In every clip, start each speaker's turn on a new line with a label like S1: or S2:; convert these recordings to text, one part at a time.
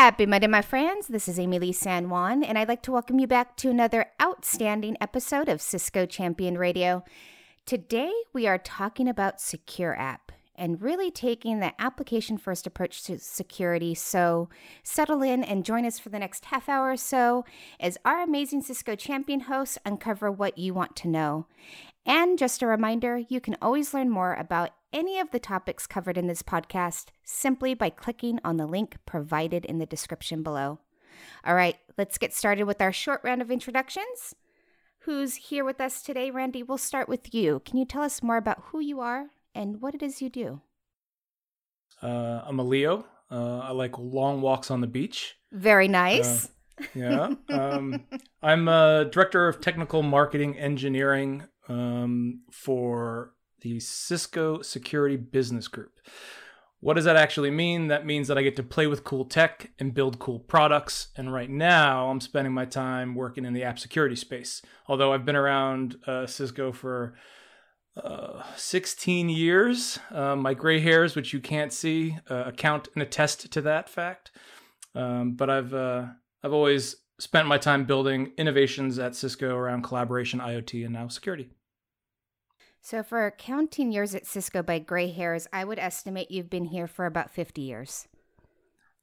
S1: Happy Monday, my friends. This is Amilee San Juan, and I'd like to welcome you back to another outstanding episode of Cisco Champion Radio. Today, we are talking about Secure App and really taking the application first approach to security. So, settle in and join us for the next half hour or so as our amazing Cisco Champion hosts uncover what you want to know. And just a reminder, you can always learn more about any of the topics covered in this podcast simply by clicking on the link provided in the description below. All right, let's get started with our short round of introductions. Who's here with us today, Randy? We'll start with you. Can you tell us more about who you are and what it is you do?
S2: Uh, I'm a Leo. Uh, I like long walks on the beach.
S1: Very nice.
S2: Uh, yeah. Um, I'm a director of technical marketing engineering um, for the Cisco Security Business Group. What does that actually mean? That means that I get to play with cool tech and build cool products. And right now, I'm spending my time working in the app security space. Although I've been around uh, Cisco for uh, 16 years, uh, my gray hairs, which you can't see, uh, account and attest to that fact. Um, but I've uh, I've always spent my time building innovations at Cisco around collaboration, IoT, and now security.
S1: So, for counting years at Cisco by gray hairs, I would estimate you've been here for about 50 years.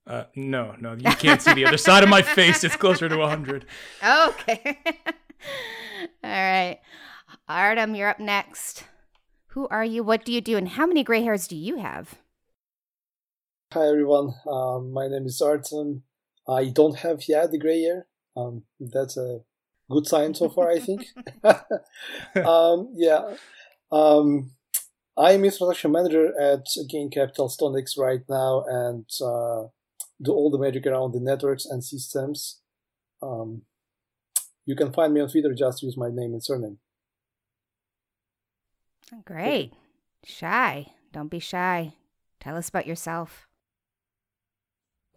S2: Uh, no, no, you can't see the other side of my face. It's closer to 100.
S1: Okay. All right. Artem, you're up next. Who are you? What do you do? And how many gray hairs do you have?
S3: Hi, everyone. Um, my name is Artem. I don't have yet the gray hair. Um, that's a good sign so far, I think. um, yeah. Um, I'm infrastructure manager at Gain Capital StoneX right now and uh, do all the magic around the networks and systems. Um, you can find me on Twitter, just use my name and surname.
S1: Great. Shai. Don't be shy. Tell us about yourself.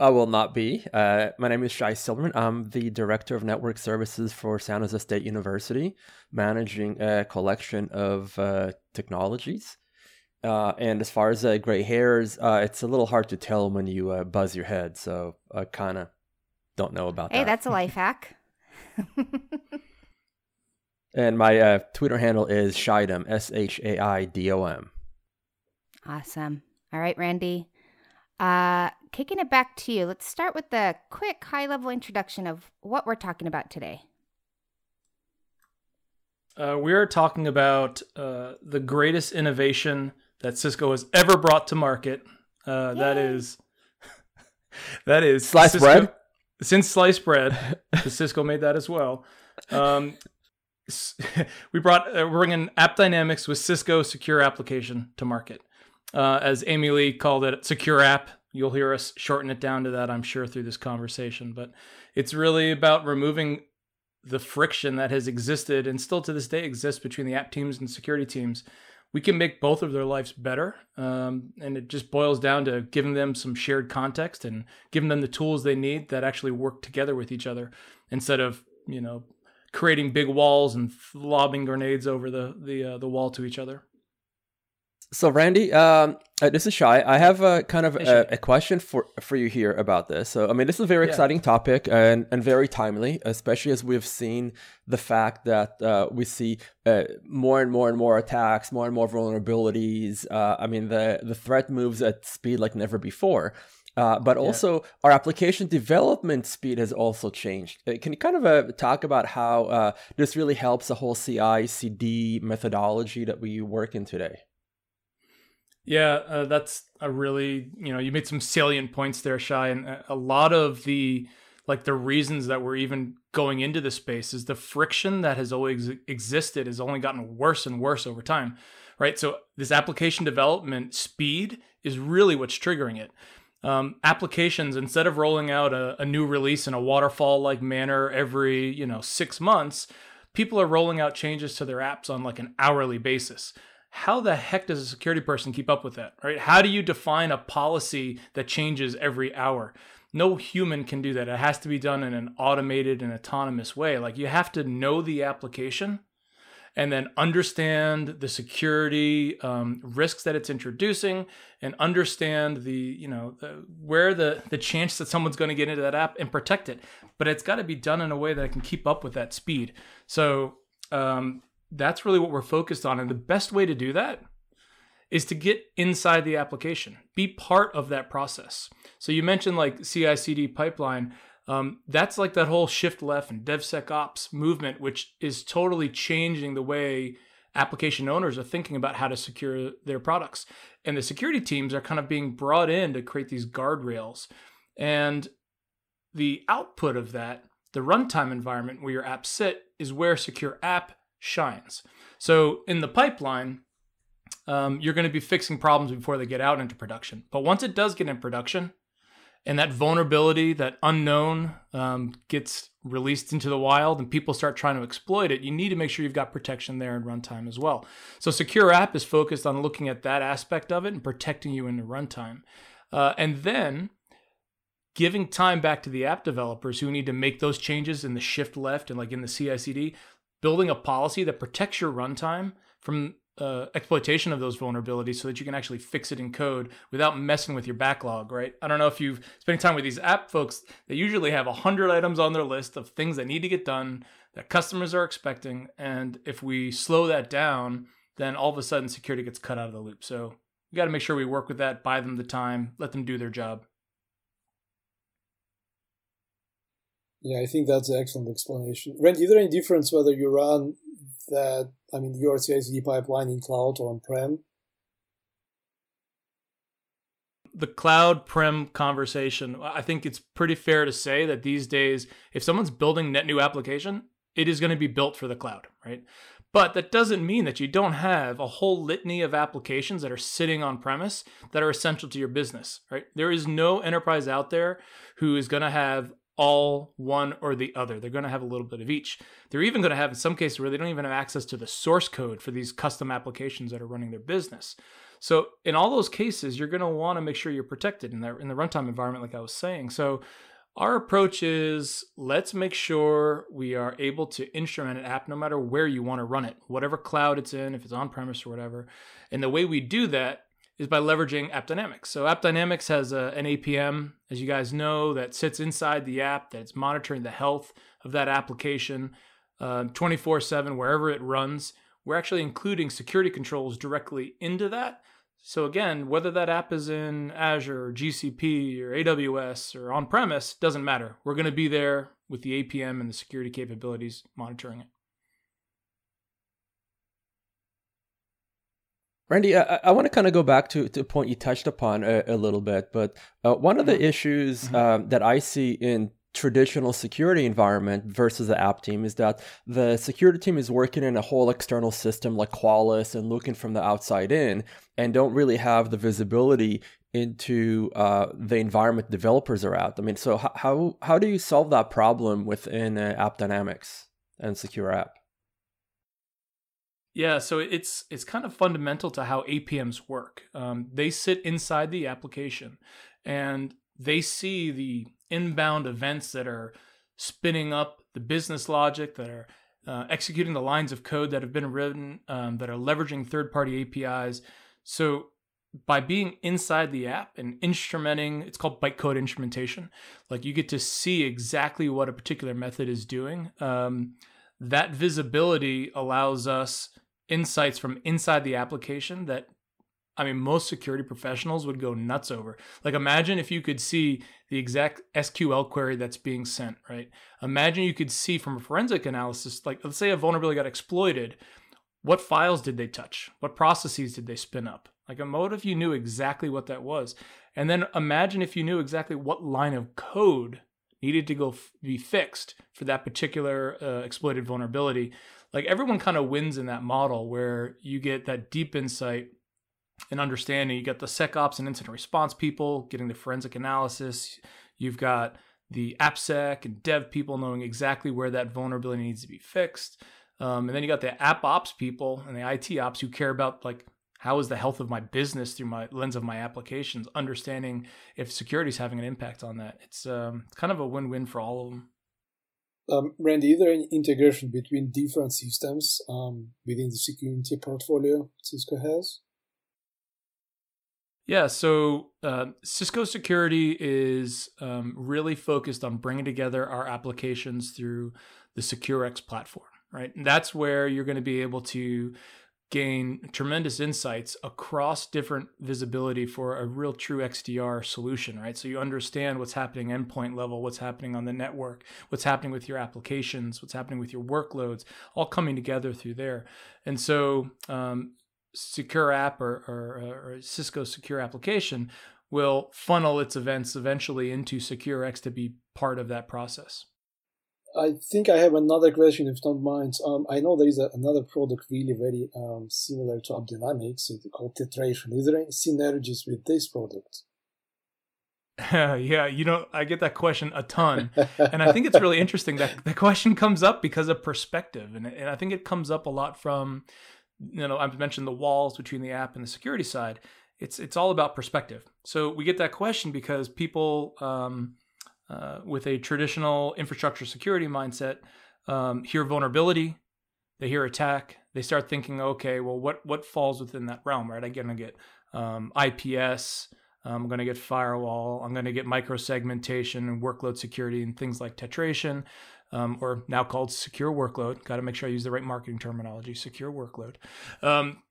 S4: I will not be. Uh, my name is Shai Silverman. I'm the Director of Network Services for San Jose State University, managing a collection of uh, technologies. Uh, and as far as uh, gray hairs, uh, it's a little hard to tell when you uh, buzz your head. So I kind of don't know about
S1: hey,
S4: that.
S1: Hey, that's a life hack.
S4: and my Twitter handle is Shaidom, S H A I D O M.
S1: Awesome. All right, Randy. Uh, kicking it back to you, let's start with the quick high level introduction of what we're talking about today.
S2: Uh, we're talking about uh, the greatest innovation that Cisco has ever brought to market. Uh, that is, that is
S4: sliced Cisco, bread.
S2: Since sliced bread, Cisco made that as well. Um, we brought uh, we're bringing AppDynamics with Cisco Secure Application to market uh, as Amilee called it, secure app. You'll hear us shorten it down to that, I'm sure, through this conversation. But it's really about removing the friction that has existed and still to this day exists between the app teams and security teams. We can make both of their lives better. Um, and it just boils down to giving them some shared context and giving them the tools they need that actually work together with each other instead of, you know, creating big walls and lobbing grenades over the, the, uh, the wall to each other.
S4: So, Randy, um, uh, this is Shai. I have a kind of a, a, question for for you here about this. So, I mean, this is a very yeah. exciting topic and, and very timely, especially as we've seen the fact that uh, we see uh, more and more and more attacks, more and more vulnerabilities. Uh, I mean, the the threat moves at speed like never before. Uh, but also, yeah. our application development speed has also changed. Uh, can you kind of talk about how this really helps the whole CI/CD methodology that we work in today?
S2: Yeah, uh, that's a really you know you made some salient points there, Shai, and a lot of the like the reasons that we're even going into this space is the friction that has always existed has only gotten worse and worse over time, right? So this application development speed is really what's triggering it. Um, applications instead of rolling out a, a new release in a waterfall like manner every you know six months, people are rolling out changes to their apps on like an hourly basis how the heck does a security person keep up with that, right? How do you define a policy that changes every hour? No human can do that. It has to be done in an automated and autonomous way. Like you have to know the application and then understand the security um, risks that it's introducing and understand the you know the, where the the chance that someone's going to get into that app and protect it but it's got to be done in a way that i can keep up with that speed so um, that's really what we're focused on and the best way to do that is to get inside the application be part of that process so you mentioned like ci cd pipeline um, that's like that whole shift left and DevSecOps movement, which is totally changing the way application owners are thinking about how to secure their products. And the security teams are kind of being brought in to create these guardrails. And the output of that, the runtime environment where your apps sit, is where Secure App shines. So in the pipeline, um, you're going to be fixing problems before they get out into production. But once it does get in production, and that vulnerability, that unknown, um, gets released into the wild and people start trying to exploit it, you need to make sure you've got protection there in runtime as well. So, Secure App is focused on looking at that aspect of it and protecting you in the runtime. Uh, and then giving time back to the app developers who need to make those changes in the shift left and like in the CI CD, building a policy that protects your runtime from uh, exploitation of those vulnerabilities so that you can actually fix it in code without messing with your backlog, right? I don't know if you've spent time with these app folks, they usually have 100 items on their list of things that need to get done that customers are expecting. And if we slow that down, then all of a sudden security gets cut out of the loop. So we got to make sure we work with that, buy them the time, let them do their job.
S3: Yeah, I think that's an excellent explanation. Randy, is there any difference whether you run that, I mean, your CI/CD pipeline in cloud or on-prem?
S2: The cloud prem conversation, I think it's pretty fair to say that these days, if someone's building net new application, it is going to be built for the cloud, right? But that doesn't mean that you don't have a whole litany of applications that are sitting on premise that are essential to your business, right? There is no enterprise out there who is going to have all one or the other. They're going to have a little bit of each. They're even going to have, in some cases, where they don't even have access to the source code for these custom applications that are running their business. So, in all those cases, you're going to want to make sure you're protected in, that, in the runtime environment, like I was saying. So, our approach is let's make sure we are able to instrument an app no matter where you want to run it, whatever cloud it's in, if it's on premise or whatever. And the way we do that is by leveraging AppDynamics. So AppDynamics has a, an APM, as you guys know, that sits inside the app that's monitoring the health of that application uh, 24 uh, 7, wherever it runs. We're actually including security controls directly into that. So again, whether that app is in Azure or GCP or AWS or on premise, doesn't matter. We're going to be there with the APM and the security capabilities monitoring it.
S4: Randy, I, I want to kind of go back to, to a point you touched upon a, a little bit, but uh, one of the mm-hmm. issues mm-hmm. um, that I see in traditional security environment versus the app team is that the security team is working in a whole external system like Qualys and looking from the outside in and don't really have the visibility into uh, the environment developers are at. I mean, so how how do you solve that problem within uh, AppDynamics and Secure App?
S2: Yeah, so it's it's kind of fundamental to how APMs work. Um, they sit inside the application, and they see the inbound events that are spinning up the business logic that are uh, executing the lines of code that have been written um, that are leveraging third-party APIs. So by being inside the app and instrumenting, it's called bytecode instrumentation. Like you get to see exactly what a particular method is doing. Um, that visibility allows us insights from inside the application that I mean, most security professionals would go nuts over. Like, imagine if you could see the exact SQL query that's being sent, right? Imagine you could see from a forensic analysis, like, let's say a vulnerability got exploited. What files did they touch? What processes did they spin up? Like, what if you knew exactly what that was? And then imagine if you knew exactly what line of code needed to go f- be fixed for that particular uh, exploited vulnerability like everyone kind of wins in that model where you get that deep insight and understanding. You got the SecOps and incident response people getting the forensic analysis. You've got the AppSec and dev people knowing exactly where that vulnerability needs to be fixed. Um, and then you got the app ops people and the IT ops who care about like how is the health of my business through my lens of my applications, understanding if security is having an impact on that. It's um, kind of a win-win for all of them.
S3: Um, Randy, is there any integration between different systems um, within the security portfolio Cisco has?
S2: Yeah, so uh, Cisco Security is um, really focused on bringing together our applications through the SecureX platform, right? And that's where you're going to be able to gain tremendous insights across different visibility for a real true XDR solution, right? So you understand what's happening endpoint level, what's happening on the network, what's happening with your applications, what's happening with your workloads, all coming together through there. And so um, Secure App or, or, or Cisco Secure Application will funnel its events eventually into SecureX to be part of that process.
S3: I think I have another question, if you don't mind. Um, I know there is a, another product really very um, similar to AppDynamics. It's called Tetration. Is there any synergies with this product?
S2: yeah, you know, I get that question a ton. and I think it's really interesting that the question comes up because of perspective. And, and I think it comes up a lot from, you know, I've mentioned the walls between the app and the security side. It's, it's all about perspective. So we get that question because people, um, uh, with a traditional infrastructure security mindset um, hear vulnerability, they hear attack, they start thinking, okay, well, what what falls within that realm, right? I'm gonna get um, IPS, I'm gonna get firewall, I'm gonna get microsegmentation and workload security and things like tetration. Um, or now called secure workload. Got to make sure I use the right marketing terminology. Secure workload. Um,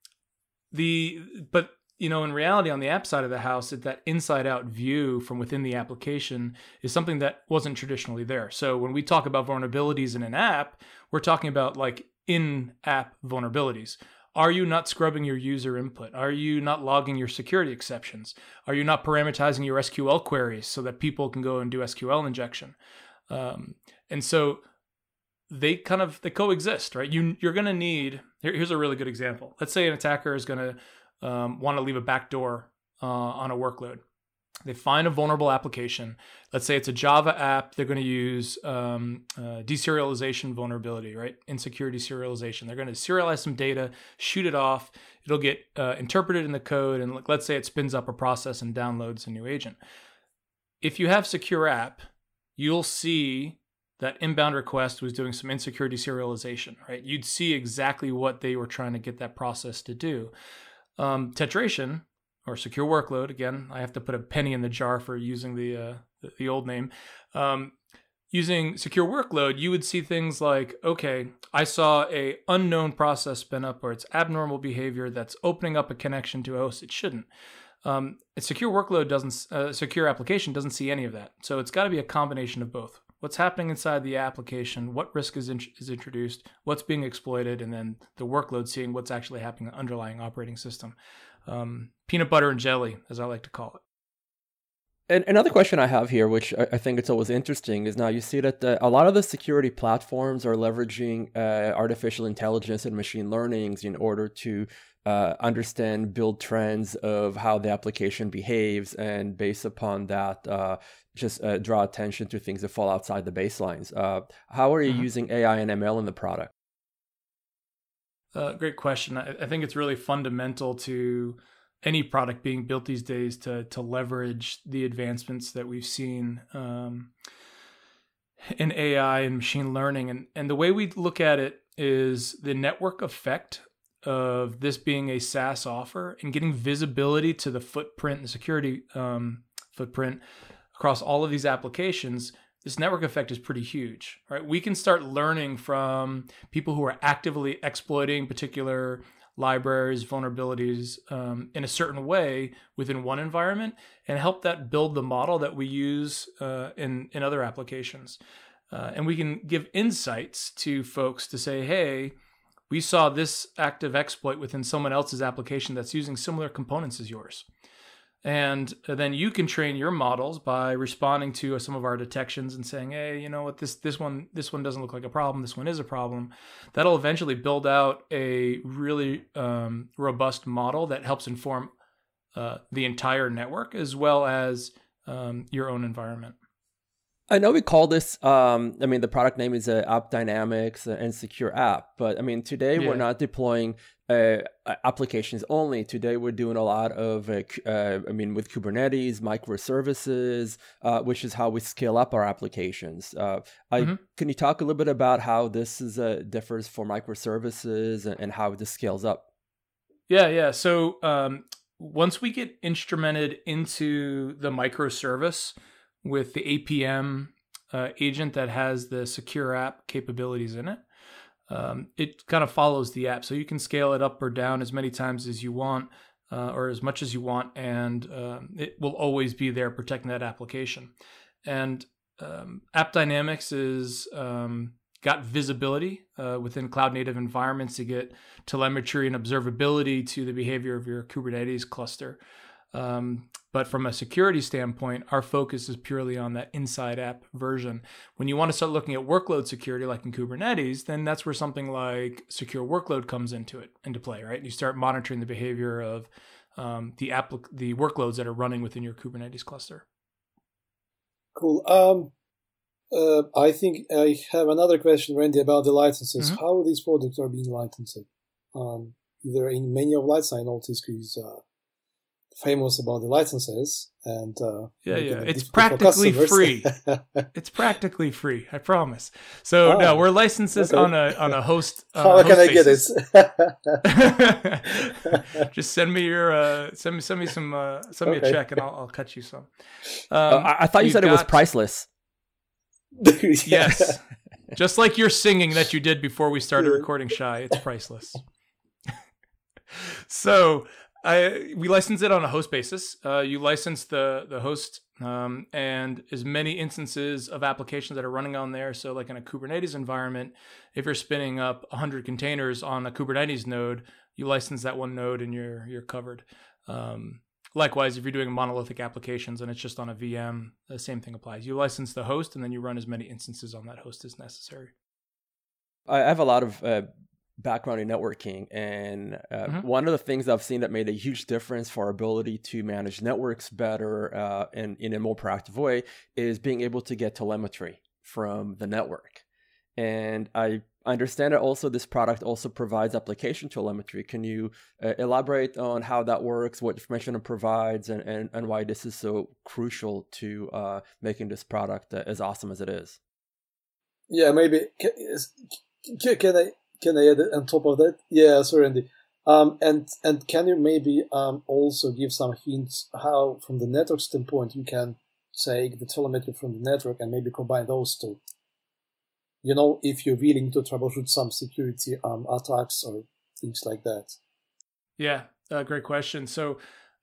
S2: the but you know, in reality, on the app side of the house, that inside out view from within the application is something that wasn't traditionally there. So when we talk about vulnerabilities in an app, we're talking about like in app vulnerabilities. Are you not scrubbing your user input? Are you not logging your security exceptions? Are you not parameterizing your SQL queries so that people can go and do SQL injection? Um, and so they kind of they coexist, right? You you're going to need. Here, here's a really good example. Let's say an attacker is going to um, want to leave a backdoor uh, on a workload. They find a vulnerable application. Let's say it's a Java app. They're going to use um, uh, deserialization vulnerability, right? Insecure deserialization. They're going to serialize some data, shoot it off. It'll get uh, interpreted in the code, and let's say it spins up a process and downloads a new agent. If you have secure app, you'll see that inbound request was doing some insecure deserialization, right? You'd see exactly what they were trying to get that process to do. Um, tetration or secure workload. Again, I have to put a penny in the jar for using the uh, the, old name. Um, using secure workload, you would see things like, okay, I saw a unknown process spin up or it's abnormal behavior that's opening up a connection to a host it shouldn't. Um, a secure workload doesn't, a secure application doesn't see any of that. So it's got to be a combination of both. What's happening inside the application? What risk is in, is introduced? What's being exploited? And then the workload seeing what's actually happening in the underlying operating system. Um, peanut butter and jelly, as I like to call it.
S4: And another question I have here, which I think it's always interesting, is now you see that the, a lot of the security platforms are leveraging uh, artificial intelligence and machine learnings in order to uh, understand, build trends of how the application behaves, and based upon that, uh, just uh, draw attention to things that fall outside the baselines. Uh, how are you mm-hmm. using AI and ML in the product?
S2: Uh, great question. I, I, think it's really fundamental to any product being built these days to to leverage the advancements that we've seen um, in AI and machine learning. And and the way we look at it is the network effect of this being a SaaS offer and getting visibility to the footprint and security um, footprint across all of these applications, this network effect is pretty huge, right? We can start learning from people who are actively exploiting particular libraries, vulnerabilities um, in a certain way within one environment and help that build the model that we use uh, in, in other applications. Uh, and we can give insights to folks to say, hey, we saw this active exploit within someone else's application that's using similar components as yours. And then you can train your models by responding to some of our detections and saying, "Hey, you know what? This this one this one doesn't look like a problem. This one is a problem." That'll eventually build out a really um, robust model that helps inform uh, the entire network as well as um, your own environment.
S4: I know we call this. Um, I mean, the product name is uh, AppDynamics and Secure App, but I mean, today yeah. we're not deploying uh, applications only. Today we're doing a lot of, uh, uh, I mean, with Kubernetes, microservices, uh, which is how we scale up our applications. Uh, I, mm-hmm. Can you talk a little bit about how this is uh, differs for microservices and, and, how this scales up?
S2: Yeah, yeah. So um, once we get instrumented into the microservice with the APM agent that has the secure app capabilities in it, um, it kind of follows the app. So you can scale it up or down as many times as you want uh, or as much as you want, and uh, it will always be there protecting that application. And um, AppDynamics is um, got visibility uh, within cloud native environments to get telemetry and observability to the behavior of your Kubernetes cluster. Um, but from a security standpoint, our focus is purely on that inside app version. When you want to start looking at workload security, like in Kubernetes, then that's where something like secure workload comes into it into play, right? You start monitoring the behavior of um, the app, the workloads that are running within your Kubernetes cluster.
S3: Cool. Um, uh, I think I have another question, Randy, about the licenses. Mm-hmm. How these products are being licensed? Um, either in many of licenses, I noticed is uh, famous about the licenses and uh,
S2: yeah yeah. it's practically free. It's practically free i promise. So oh, no we're licenses okay. on a on a host
S3: how
S2: a
S3: can i get this?
S2: Just send me your uh send me send me some uh send okay. me a check and i'll, I'll cut you some.
S4: Um, uh, I, thought you said got... it was priceless.
S2: Yes. Just like your singing that you did before we started recording Shai it's priceless. So I, we license it on a host basis. Uh, you license the the host um, and as many instances of applications that are running on there. So, like in a Kubernetes environment, if you're spinning up 100 containers on a Kubernetes node, you license that one node and you're you're covered. Um, likewise, if you're doing monolithic applications and it's just on a VM, the same thing applies. You license the host and then you run as many instances on that host as necessary.
S4: I have a lot of uh, background in networking. And uh, mm-hmm. one of the things I've seen that made a huge difference for our ability to manage networks better uh, and in a more proactive way is being able to get telemetry from the network. And I understand that also this product also provides application telemetry. Can you uh, elaborate on how that works, what information it provides, and, and, and why this is so crucial to uh, making this product uh, as awesome as it is?
S3: Yeah, maybe. Can, can I can I add it on top of that? Yeah, sorry, Andy. Um, and and can you maybe um, also give some hints how, from the network standpoint, you can take the telemetry from the network and maybe combine those two? You know, if you're willing to troubleshoot some security um, attacks or things like that.
S2: Yeah, uh, great question. So,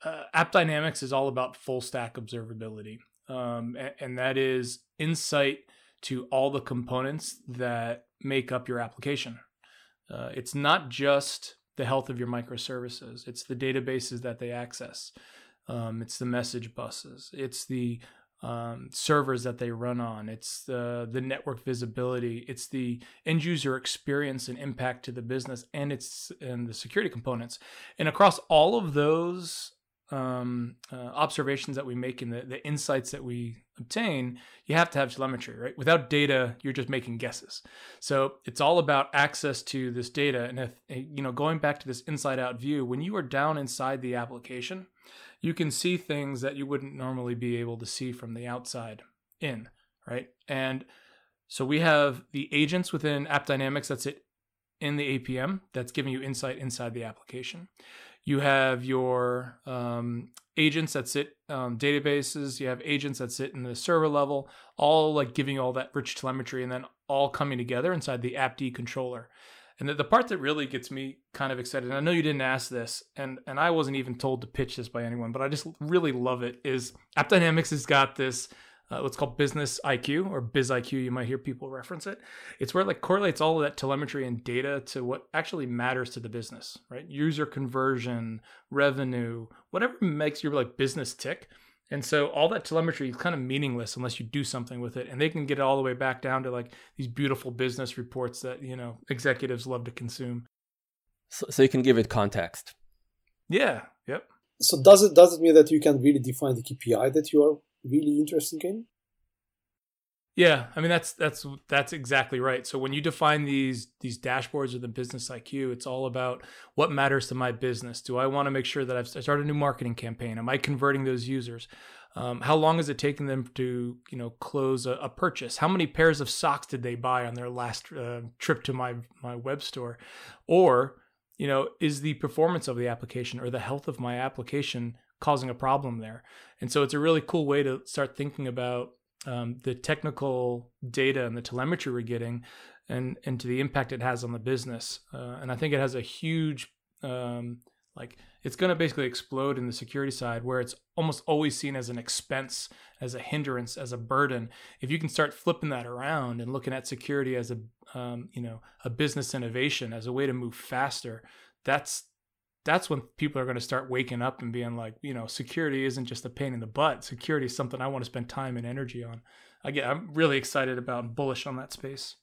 S2: uh, AppDynamics is all about full stack observability, um, and, and that is insight to all the components that make up your application uh, it's not just the health of your microservices, it's the databases that they access, um, it's the message buses, it's the um, servers that they run on, it's the, the network visibility, it's the end user experience and impact to the business, and it's and the security components. And across all of those um, uh, observations that we make and the, the insights that we obtain, you have to have telemetry, right? Without data, you're just making guesses. So it's all about access to this data. And if, eh, you know, going back to this inside out view, when you are down inside the application, you can see things that you wouldn't normally be able to see from the outside in, right? And so we have the agents within AppDynamics that's it in the APM that's giving you insight inside the application. You have your um, agents that sit um, databases. You have agents that sit in the server level, all like giving all that rich telemetry, and then all coming together inside the AppD controller. And the, the part that really gets me kind of excited, and I know you didn't ask this, and and I wasn't even told to pitch this by anyone, but I just really love it. Is AppDynamics has got this uh, what's called business IQ or biz IQ. You might hear people reference it. It's where it like correlates all of that telemetry and data to what actually matters to the business, right? User conversion, revenue, whatever makes your like business tick. And so all that telemetry is kind of meaningless unless you do something with it. And they can get it all the way back down to like these beautiful business reports that, you know, executives love to consume.
S4: So, so you can give it context.
S2: Yeah. Yep.
S3: So does it does it mean that you can really define the KPI that you are really interesting game?
S2: Yeah, I mean that's that's that's exactly right. So when you define these these dashboards with the business IQ, it's all about what matters to my business. Do I want to make sure that I've started a new marketing campaign? Am I converting those users? Um, how long is it taking them to you know close a, a, purchase? How many pairs of socks did they buy on their last uh, trip to my my web store? Or you know is the performance of the application or the health of my application causing a problem there? And so it's a really cool way to start thinking about um, the technical data and the telemetry we're getting and and to the impact it has on the business uh, and i think it has a huge um, like it's going to basically explode in the security side where it's almost always seen as an expense as a hindrance as a burden if you can start flipping that around and looking at security as a um, you know a business innovation as a way to move faster that's that's when people are going to start waking up and being like, you know, security isn't just a pain in the butt. Security is something I want to spend time and energy on. Again, I'm really excited about and bullish on that space.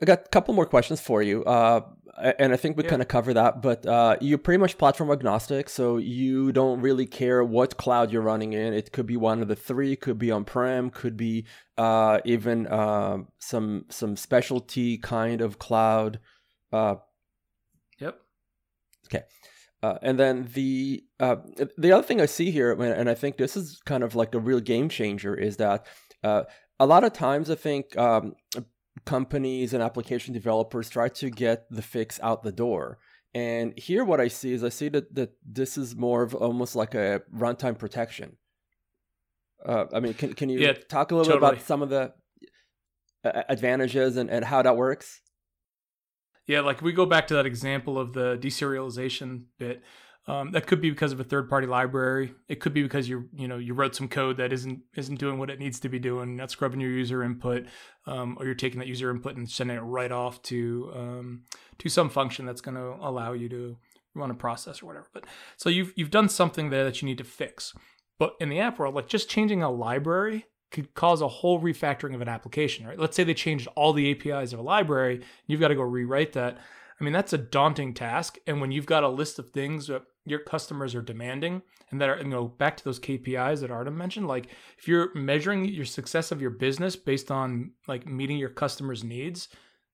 S4: I got a couple more questions for you, uh, and I think we yeah. kind of cover that. But uh, you're pretty much platform agnostic, so you don't really care what cloud you're running in. It could be one of the three, could be on-prem, could be uh, even uh, some some specialty kind of cloud. Okay. Uh, and then the uh, the other thing I see here, and I think this is kind of like a real game changer, is that uh, a lot of times I think um, companies and application developers try to get the fix out the door. And here, what I see is I see that, that this is more of almost like a runtime protection. Uh, I mean, can can you yeah, talk a little totally. bit about some of the uh, advantages and, and how that works?
S2: Yeah, like we go back to that example of the deserialization bit. Um, that could be because of a third-party library. It could be because you you know you wrote some code that isn't isn't doing what it needs to be doing, not scrubbing your user input, um, or you're taking that user input and sending it right off to um, to some function that's going to allow you to run a process or whatever. But so you've you've done something there that you need to fix. But in the app world, like just changing a library could cause a whole refactoring of an application, right? Let's say they changed all the APIs of a library, you've got to go rewrite that. I mean, that's a daunting task. And when you've got a list of things that your customers are demanding and that are, you know, back to those KPIs that Artem mentioned, like if you're measuring your success of your business based on like meeting your customers' needs,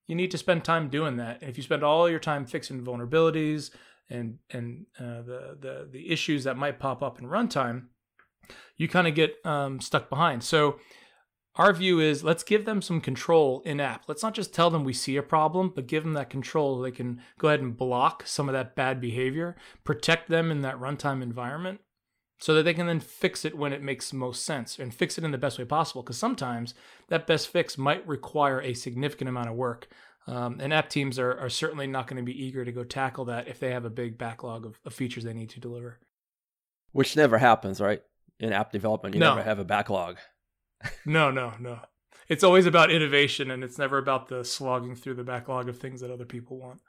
S2: you need to spend time doing that. And if you spend all your time fixing vulnerabilities and and uh, the the the issues that might pop up in runtime, you kind of get um, stuck behind. So our view is let's give them some control in app. Let's not just tell them we see a problem, but give them that control. They can go ahead and block some of that bad behavior, protect them in that runtime environment so that they can then fix it when it makes most sense and fix it in the best way possible. Because sometimes that best fix might require a significant amount of work. Um, and app teams are, are certainly not going to be eager to go tackle that if they have a big backlog of, of features they need to deliver.
S4: Which never happens, right? In app development. You no. never have a backlog.
S2: no, no, no. It's always about innovation, and it's never about the slogging through the backlog of things that other people want.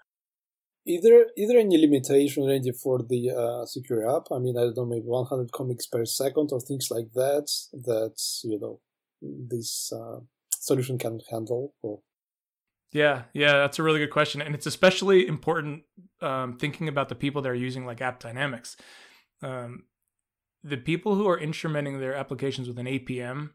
S3: Either there any limitation range for the uh, secure app. I mean, I don't know, maybe 100 comics per second or things like that. That you know this uh, solution can handle. Or
S2: yeah, yeah, that's a really good question, and it's especially important um, thinking about the people that are using like AppDynamics. Um, the people who are instrumenting their applications with an APM,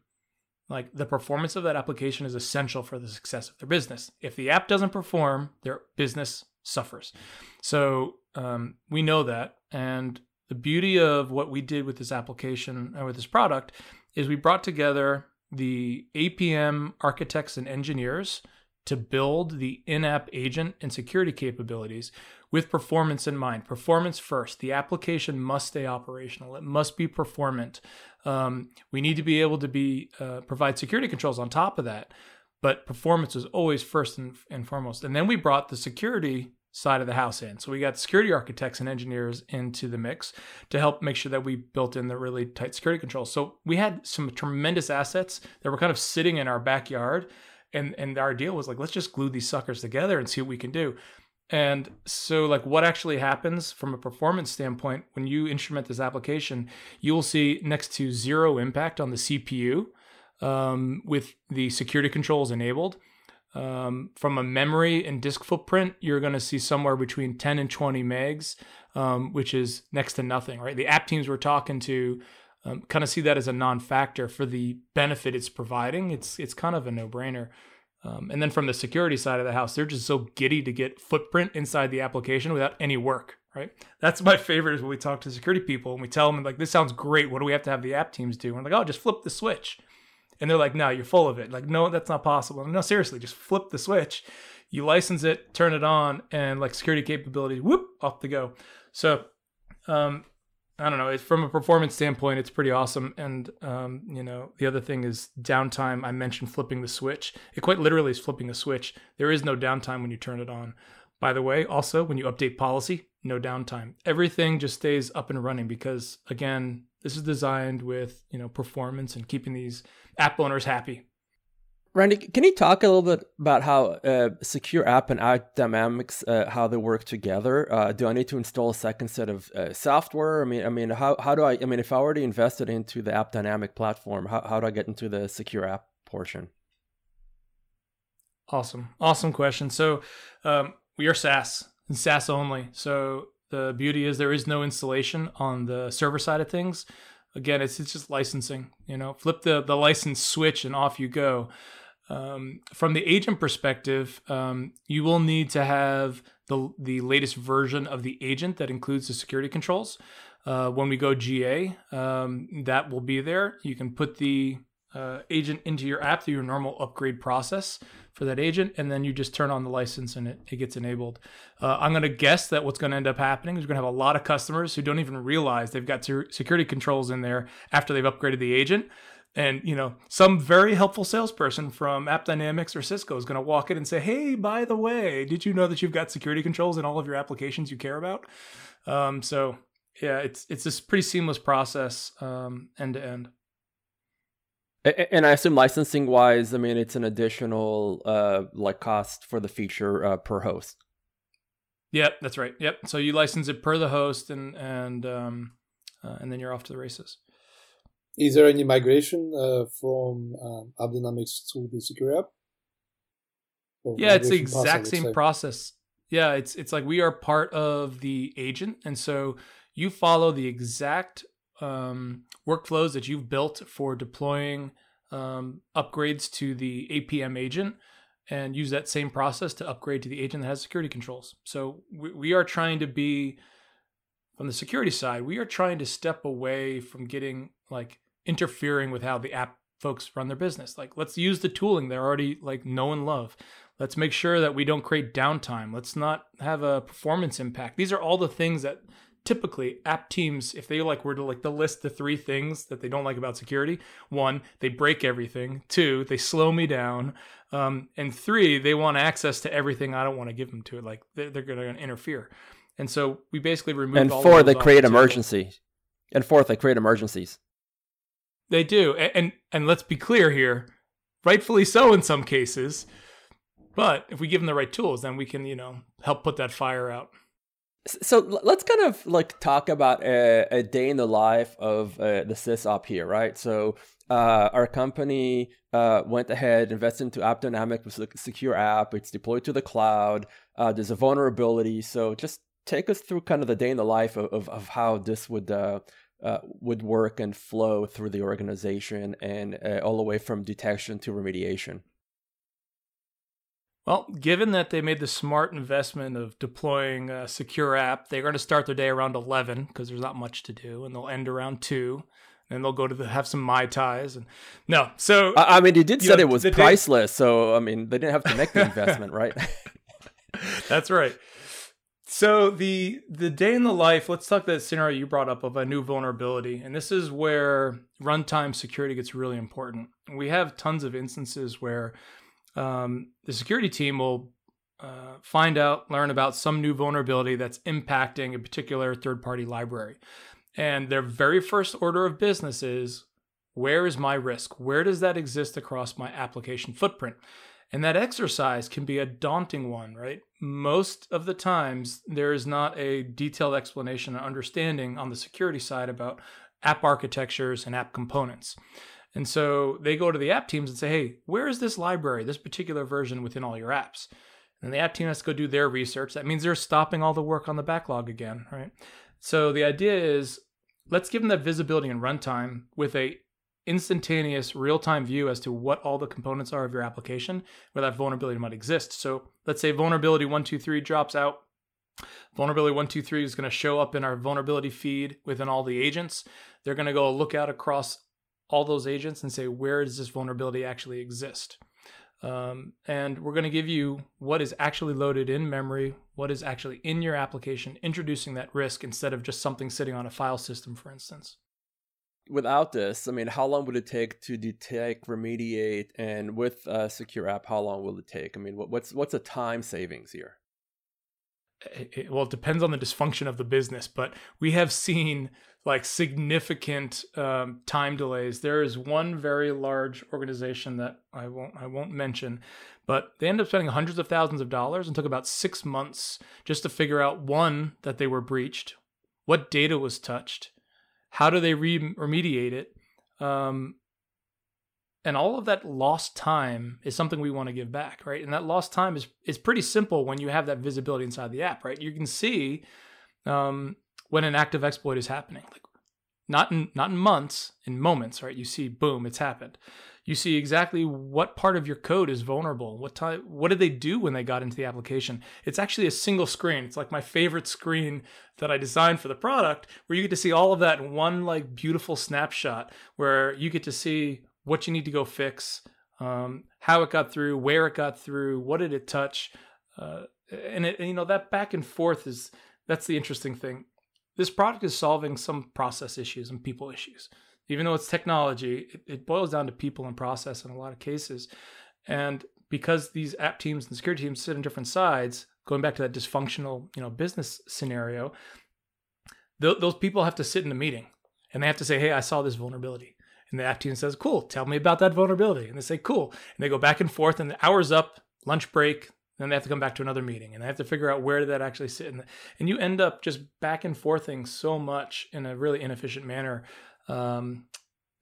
S2: like the performance of that application is essential for the success of their business. If the app doesn't perform, their business suffers. So um, we know that. And the beauty of what we did with this application and uh, with this product is we brought together the APM architects and engineers to build the in app agent and security capabilities with performance in mind. Performance first. The application must stay operational. It must be performant. Um, we need to be able to be uh, provide security controls on top of that, but performance is always first and, and foremost. And then we brought the security side of the house in. So we got security architects and engineers into the mix to help make sure that we built in the really tight security controls. So we had some tremendous assets that were kind of sitting in our backyard. And, and our deal was like, let's just glue these suckers together and see what we can do. And so, like, what actually happens from a performance standpoint when you instrument this application, you will see next to zero impact on the CPU um, with the security controls enabled. Um, from a memory and disk footprint, you're going to see somewhere between 10 and 20 megs, um, which is next to nothing, right? The app teams we're talking to um, kind of see that as a non-factor for the benefit it's providing. It's it's kind of a no-brainer. Um, and then from the security side of the house, they're just so giddy to get footprint inside the application without any work, right? That's my favorite is when we talk to security people and we tell them like, this sounds great. What do we have to have the app teams do? And we're like, oh, just flip the switch. And they're like, no, you're full of it. Like, no, that's not possible. No, seriously, just flip the switch. You license it, turn it on, and like security capabilities, whoop, off to go. So um, I don't know. It's from a performance standpoint, it's pretty awesome. And um, you know, the other thing is downtime. I mentioned flipping the switch. It quite literally is flipping the switch. There is no downtime when you turn it on. By the way, also when you update policy, no downtime. Everything just stays up and running because again, this is designed with you know performance and keeping these app owners happy.
S4: Randy, can you talk a little bit about how uh, Secure App and AppDynamics uh, how they work together? Uh, do I need to install a second set of uh, software? I mean, I mean, how, how do I? I mean, if I already invested into the AppDynamic platform, how, how do I get into the Secure App portion?
S2: Awesome, awesome question. So um, we are SaaS and SaaS only. So the beauty is there is no installation on the server side of things. Again, it's it's just licensing. You know, flip the the license switch and off you go. Um, from the agent perspective, um, you will need to have the the latest version of the agent that includes the security controls. Uh, when we go GA, um, that will be there. You can put the uh, agent into your app through your normal upgrade process for that agent, and then you just turn on the license and it, it gets enabled. Uh, I'm going to guess that what's going to end up happening is we're going to have a lot of customers who don't even realize they've got security controls in there after they've upgraded the agent. And you know, some very helpful salesperson from AppDynamics or Cisco is going to walk in and say, "Hey, by the way, did you know that you've got security controls in all of your applications you care about?" Um, so yeah, it's it's this pretty seamless process um, end to end.
S4: And I assume licensing wise, I mean, it's an additional uh, like cost for the feature uh, per host.
S2: Yep, that's right. Yep. So you license it per the host, and and um, uh, and then you're off to the races.
S3: Is there any migration uh, from um, AppDynamics to the Secure app?
S2: Or yeah, it's the exact same process. Yeah, it's it's like we are part of the agent, and so you follow the exact um, workflows that you've built for deploying um, upgrades to the APM agent, and use that same process to upgrade to the agent that has security controls. So we, we are trying to be from the security side. We are trying to step away from getting like interfering with how the app folks run their business. Like, let's use the tooling they already like know and love. Let's make sure that we don't create downtime. Let's not have a performance impact. These are all the things that typically app teams, if they like were to like the list the three things that they don't like about security, one, they break everything. Two, they slow me down. Um, and three, they want access to everything I don't want to give them to it. Like they're, they're going to interfere. And so we basically remove.
S4: And four, they create emergency. And fourth, they create emergencies.
S2: They do, and, and and let's be clear here, rightfully so in some cases. But if we give them the right tools, then we can, you know, help put that fire out.
S4: So let's kind of like talk about a, a day in the life of uh, the SecOps here, right? So uh, our company uh, went ahead, invested into AppDynamic, with a secure app. It's deployed to the cloud. Uh, there's a vulnerability. So just take us through kind of the day in the life of, of, of how this would uh, would work and flow through the organization and uh, all the way from detection to remediation?
S2: Well, given that they made the smart investment of deploying a secure app, they're going to start their day around 11 because there's not much to do, and they'll end around 2. And they'll go to the, have some mai tais and no. So
S4: I, mean, you did say it was priceless, day- so I mean, they didn't have to make the investment, right?
S2: That's right. So the the day in the life, let's talk that scenario you brought up of a new vulnerability. And this is where runtime security gets really important. We have tons of instances where um, the security team will uh, find out, learn about some new vulnerability that's impacting a particular third party library. And their very first order of business is where is my risk? Where does that exist across my application footprint? And that exercise can be a daunting one, right? Most of the times, there is not a detailed explanation or understanding on the security side about app architectures and app components. And so they go to the app teams and say, hey, where is this library, this particular version within all your apps? And the app team has to go do their research. That means they're stopping all the work on the backlog again, right? So the idea is let's give them that visibility and runtime with a instantaneous real-time view as to what all the components are of your application where that vulnerability might exist. So let's say vulnerability 123 drops out. Vulnerability 123 is going to show up in our vulnerability feed within all the agents. They're going to go look out across all those agents and say, where does this vulnerability actually exist? Um, and we're going to give you what is actually loaded in memory, what is actually in your application, introducing that risk instead of just something sitting on a file system, for instance.
S4: Without this, I mean, how long would it take to detect, remediate, and with a secure app, how long will it take? I mean, what's what's a time savings here?
S2: It, well, it depends on the dysfunction of the business, but we have seen like significant um, time delays. There is one very large organization that I won't I won't mention, but they ended up spending hundreds of thousands of dollars and took about six months just to figure out one that they were breached, what data was touched, how do they re- remediate it, um, and all of that lost time is something we want to give back, right? And that lost time is is pretty simple when you have that visibility inside the app, right? You can see. Um, when an active exploit is happening. Like not in not in months, in moments, right? You see, boom, it's happened. You see exactly what part of your code is vulnerable. What time what did they do when they got into the application? It's actually a single screen. It's like my favorite screen that I designed for the product, where you get to see all of that in one like beautiful snapshot where you get to see what you need to go fix, um, how it got through, where it got through, what did it touch. Uh, and it, and, you know that back and forth is that's the interesting thing this product is solving some process issues and people issues. Even though it's technology, it, it boils down to people and process in a lot of cases. And because these app teams and security teams sit on different sides, going back to that dysfunctional, you know, business scenario, th- those people have to sit in a meeting and they have to say, "Hey, I saw this vulnerability." And the app team says, "Cool, tell me about that vulnerability." And they say, "Cool," and they go back and forth, and the hours up, lunch break, then they have to come back to another meeting and they have to figure out where did that actually sit the, and you end up just back and forthing so much in a really inefficient manner um,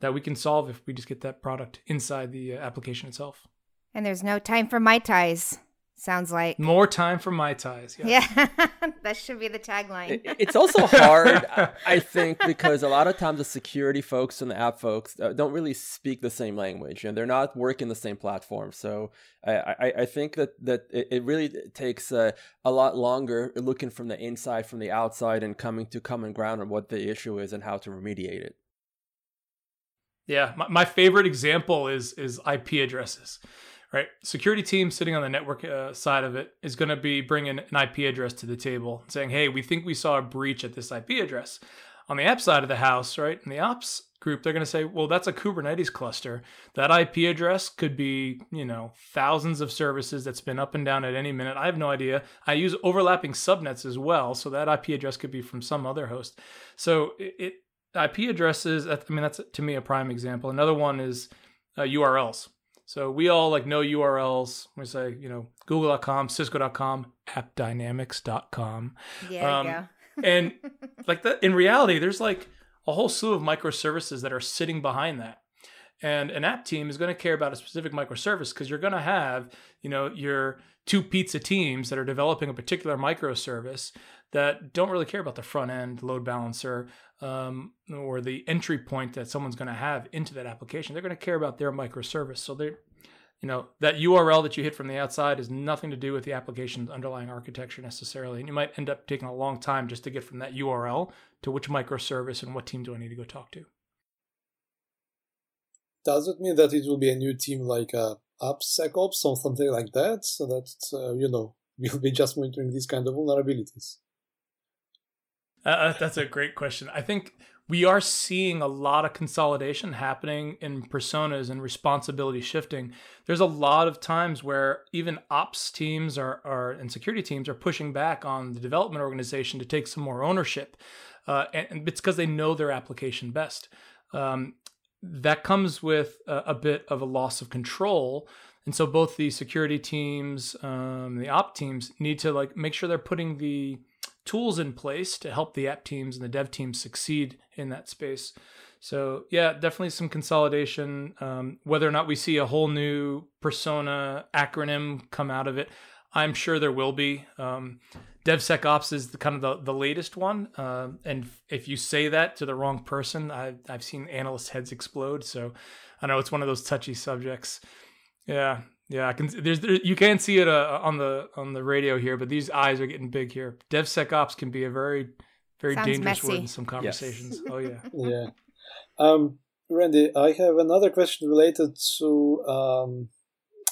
S2: that we can solve if we just get that product inside the uh, application itself
S1: and there's no time for my ties. Sounds like
S2: more time for mai tais.
S1: Yeah, that should be the tagline.
S4: it's also hard, I think, because a lot of times the security folks and the app folks uh, don't really speak the same language, and they're not working the same platform. So I, I, I think that that it, really takes uh, a lot longer looking from the inside, from the outside, and coming to common ground on what the issue is and how to remediate it.
S2: Yeah, my, my favorite example is is IP addresses right? Security team sitting on the network uh, side of it is going to be bringing an IP address to the table, saying, "Hey, we think we saw a breach at this IP address." On the app side of the house, right, in the ops group, they're going to say, "Well, that's a Kubernetes cluster. That IP address could be, you know, thousands of services that spin up and down at any minute. I have no idea. I use overlapping subnets as well, so that IP address could be from some other host. So it IP addresses. I mean, that's to me a prime example. Another one is uh, URLs so we all like know URLs. We say, you know, google.com, cisco.com, appdynamics.com.
S1: Yeah, um, yeah.
S2: and like that in reality, there's like a whole slew of microservices that are sitting behind that. And an app team is going to care about a specific microservice because you're going to have, you know, your two pizza teams that are developing a particular microservice that don't really care about the front end load balancer um, or the entry point that someone's going to have into that application. They're going to care about their microservice. So they, you know, that URL that you hit from the outside has nothing to do with the application's underlying architecture necessarily. And you might end up taking a long time just to get from that URL to which microservice and what team do I need to go talk to.
S3: Does it mean that it will be a new team like uh, AppSecOps or something like that, so that uh, you know we'll be just monitoring these kind of vulnerabilities?
S2: Uh, uh, that's a great question. I think we are seeing a lot of consolidation happening in personas and responsibility shifting. There's a lot of times where even ops teams are, are and security teams are pushing back on the development organization to take some more ownership, uh, and it's because they know their application best. Um, that comes with a, a, bit of a loss of control. And so both the security teams, um, the op teams need to like make sure they're putting the tools in place to help the app teams and the dev teams succeed in that space. So yeah, definitely some consolidation. Um, whether or not we see a whole new persona acronym come out of it, I'm sure there will be. Um, DevSecOps is the, kind of the, the latest one. Uh, and if you say that to the wrong person, I've I've seen analyst heads explode. So I know it's one of those touchy subjects. Yeah, yeah. I can. There's there, you can't see it uh, on the on the radio here, but these eyes are getting big here. DevSecOps can be a very very Sounds dangerous messy. word in some conversations. Yes. Oh yeah.
S3: yeah. Um, Randy, I have another question related to um,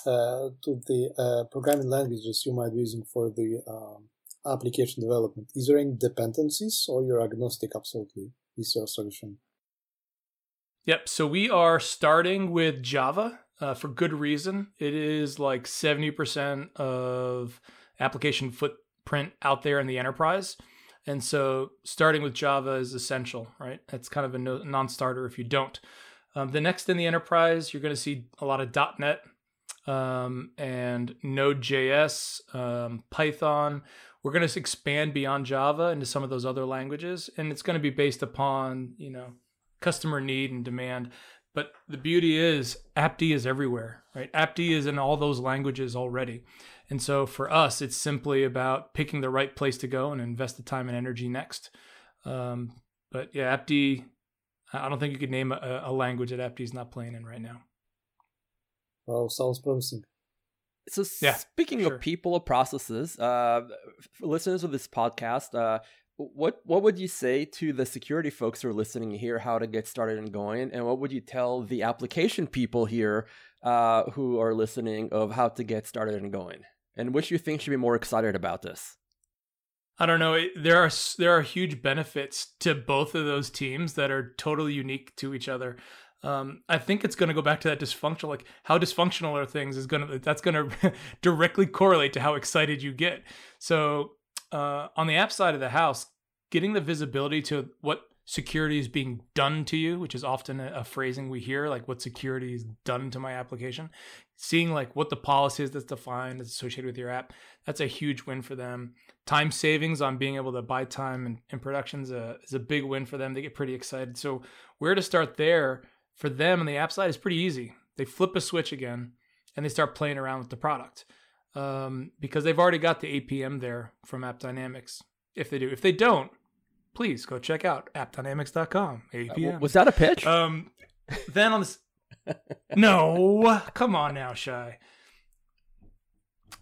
S3: uh, to the uh, programming languages you might be using for the um, application development. Is there any dependencies, or you're agnostic absolutely? Is your solution?
S2: Yep. So we are starting with Java uh, for good reason. It is like 70% of application footprint out there in the enterprise. And so starting with Java is essential, right? It's kind of a non starter if you don't. Um, the next in the enterprise, you're going to see a lot of .NET um, and Node.js, um, Python. We're going to expand beyond Java into some of those other languages, and it's going to be based upon you know customer need and demand. But the beauty is AppD is everywhere, right? AppD is in all those languages already. And so for us, it's simply about picking the right place to go and invest the time and energy next. Um, but yeah, AppD, I don't think you could name a, a language that AppD is not playing in right now.
S3: Well, sounds promising.
S4: So yeah, speaking sure. of people or processes, uh, listeners of this podcast, uh, what what would you say to the security folks who are listening here how to get started and going, and what would you tell the application people here uh, who are listening of how to get started and going, and which you think should be more excited about this?
S2: I don't know. There are there are huge benefits to both of those teams that are totally unique to each other um, I think it's going to go back to that dysfunctional, like how dysfunctional are things is going to, that's going to directly correlate to how excited you get. So uh, on the app side of the house, getting the visibility to what security is being done to you, which is often a, a phrasing we hear, like what security is done to my application, seeing like what the policy is that's defined that's associated with your app, that's a huge win for them. Time savings on being able to buy time in, in production is a, is a big win for them. They get pretty excited. So where to start there? for them on the app side is pretty easy. They flip a switch again and they start playing around with the product um, because they've already got the APM there from AppDynamics. If they do, if they don't, please go check out appdynamics.com. APM.
S4: Uh, was that a pitch?
S2: Um, then on this, no, come on now, Shai.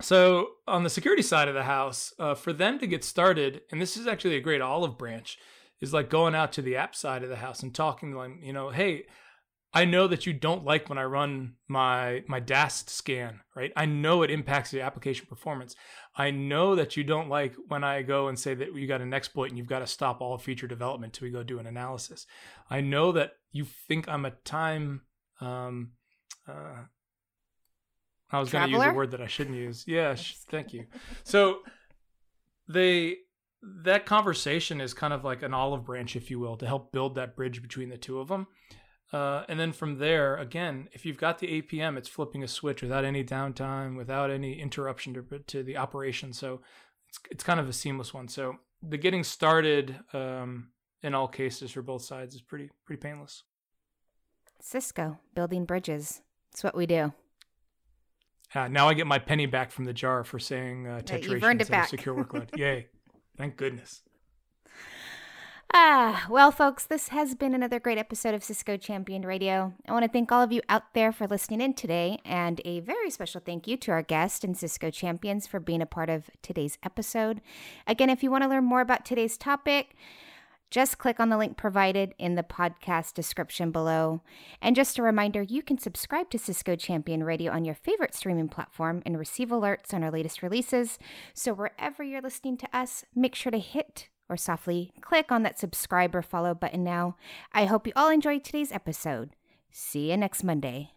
S2: So on the security side of the house, uh, for them to get started, and this is actually a great olive branch, is like going out to the app side of the house and talking to them. You know, hey, I know that you don't like when I run my my DAST scan, right? I know it impacts the application performance. I know that you don't like when I go and say that you got an exploit and you've got to stop all feature development till we go do an analysis. I know that you think I'm a time. Um, uh, I was going to use a word that I shouldn't use. Yeah, sh- thank you. So they that conversation is kind of like an olive branch, if you will, to help build that bridge between the two of them. Uh, and then from there, again, if you've got the APM, it's flipping a switch without any downtime, without any interruption to, to the operation. So it's, it's kind of a seamless one. So the getting started um, in all cases for both sides is pretty pretty painless.
S1: Cisco building bridges. It's what we do.
S2: Uh, now I get my penny back from the jar for saying uh, tetration yeah, instead of secure workload. Yay! Thank goodness.
S1: Ah, well, folks, this has been another great episode of Cisco Champion Radio. I want to thank all of you out there for listening in today, and a very special thank you to our guest and Cisco Champions for being a part of today's episode. Again, if you want to learn more about today's topic, just click on the link provided in the podcast description below. And just a reminder, you can subscribe to Cisco Champion Radio on your favorite streaming platform and receive alerts on our latest releases. So wherever you're listening to us, make sure to hit or softly click on that subscribe or follow button now. I hope you all enjoyed today's episode. See you next Monday.